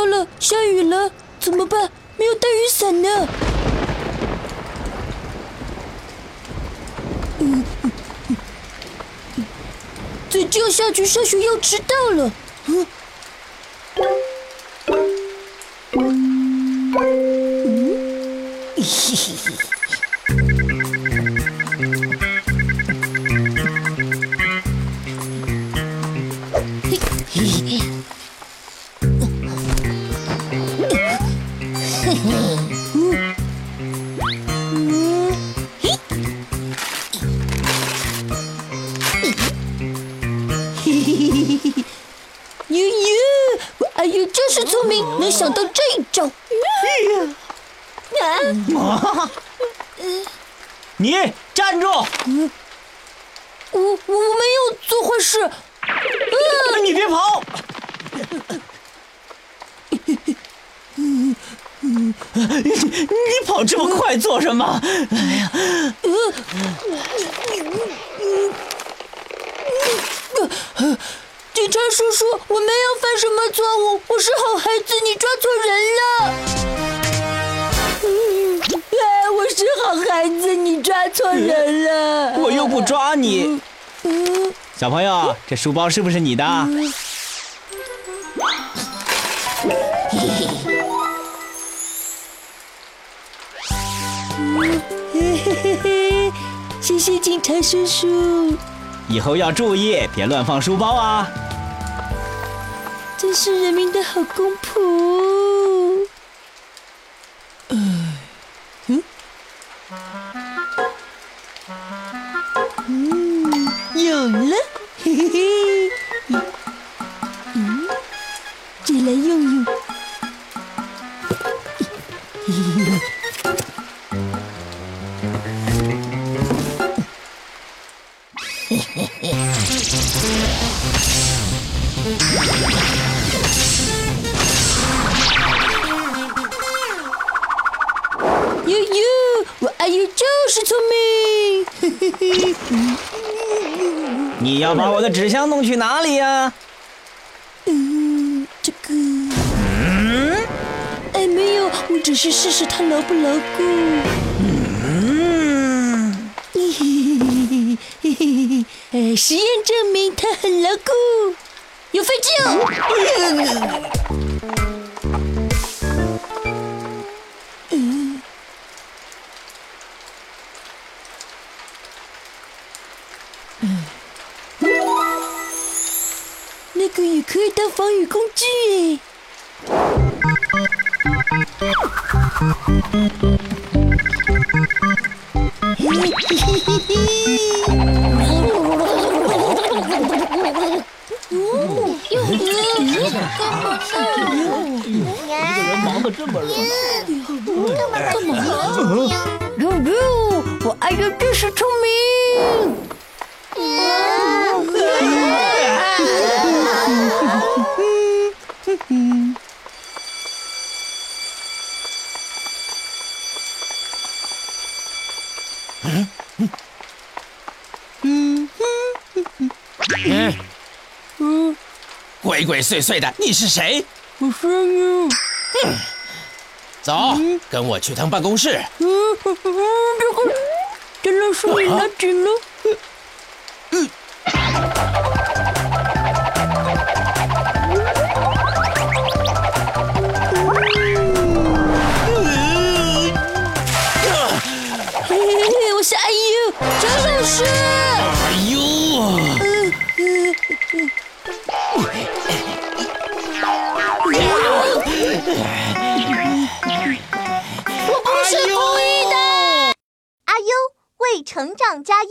糟了，下雨了怎么办？没有带雨伞呢。嗯，再这样下去，上学要迟到了。嗯，嗯，嘿嘿嘿。悠悠，我阿优真是聪明，能想到这一招。啊！你站住！我我我没有做坏事。你别跑！你跑这么快做什么？哎呀！警察叔叔，我没有犯什么错误，我是好孩子，你抓错人了。哎，我是好孩子，你抓错人了。我又不抓你。嗯，小朋友，这书包是不是你的？嘿嘿嘿嘿，谢谢警察叔叔。以后要注意，别乱放书包啊！真是人民的好公仆。嗯，嗯，有了，嘿嘿嘿。嗯，再来用用。嘿嘿嘿。悠悠，我就是聪明。你要把我的纸箱弄去哪里呀？嗯，这个……嗯，哎，没有，我只是试试它牢不牢固。嗯，嘿嘿嘿嘿嘿，哎，实验证明它很牢固，有废弃哦。嗯。嗯那个也可以当防雨工具耶。嘿嘿嘿嘿。哦，又干嘛呢？一个人忙得这么热闹。干嘛呢？悠悠，我阿优真是聪明。嗯，嗯，鬼鬼祟祟的，你是谁？我是你。走，跟我去趟办公室。嗯，这个，这老师你拿纸呢？阿优，张老师。哎呦！我不是故意的。阿优为成长加油。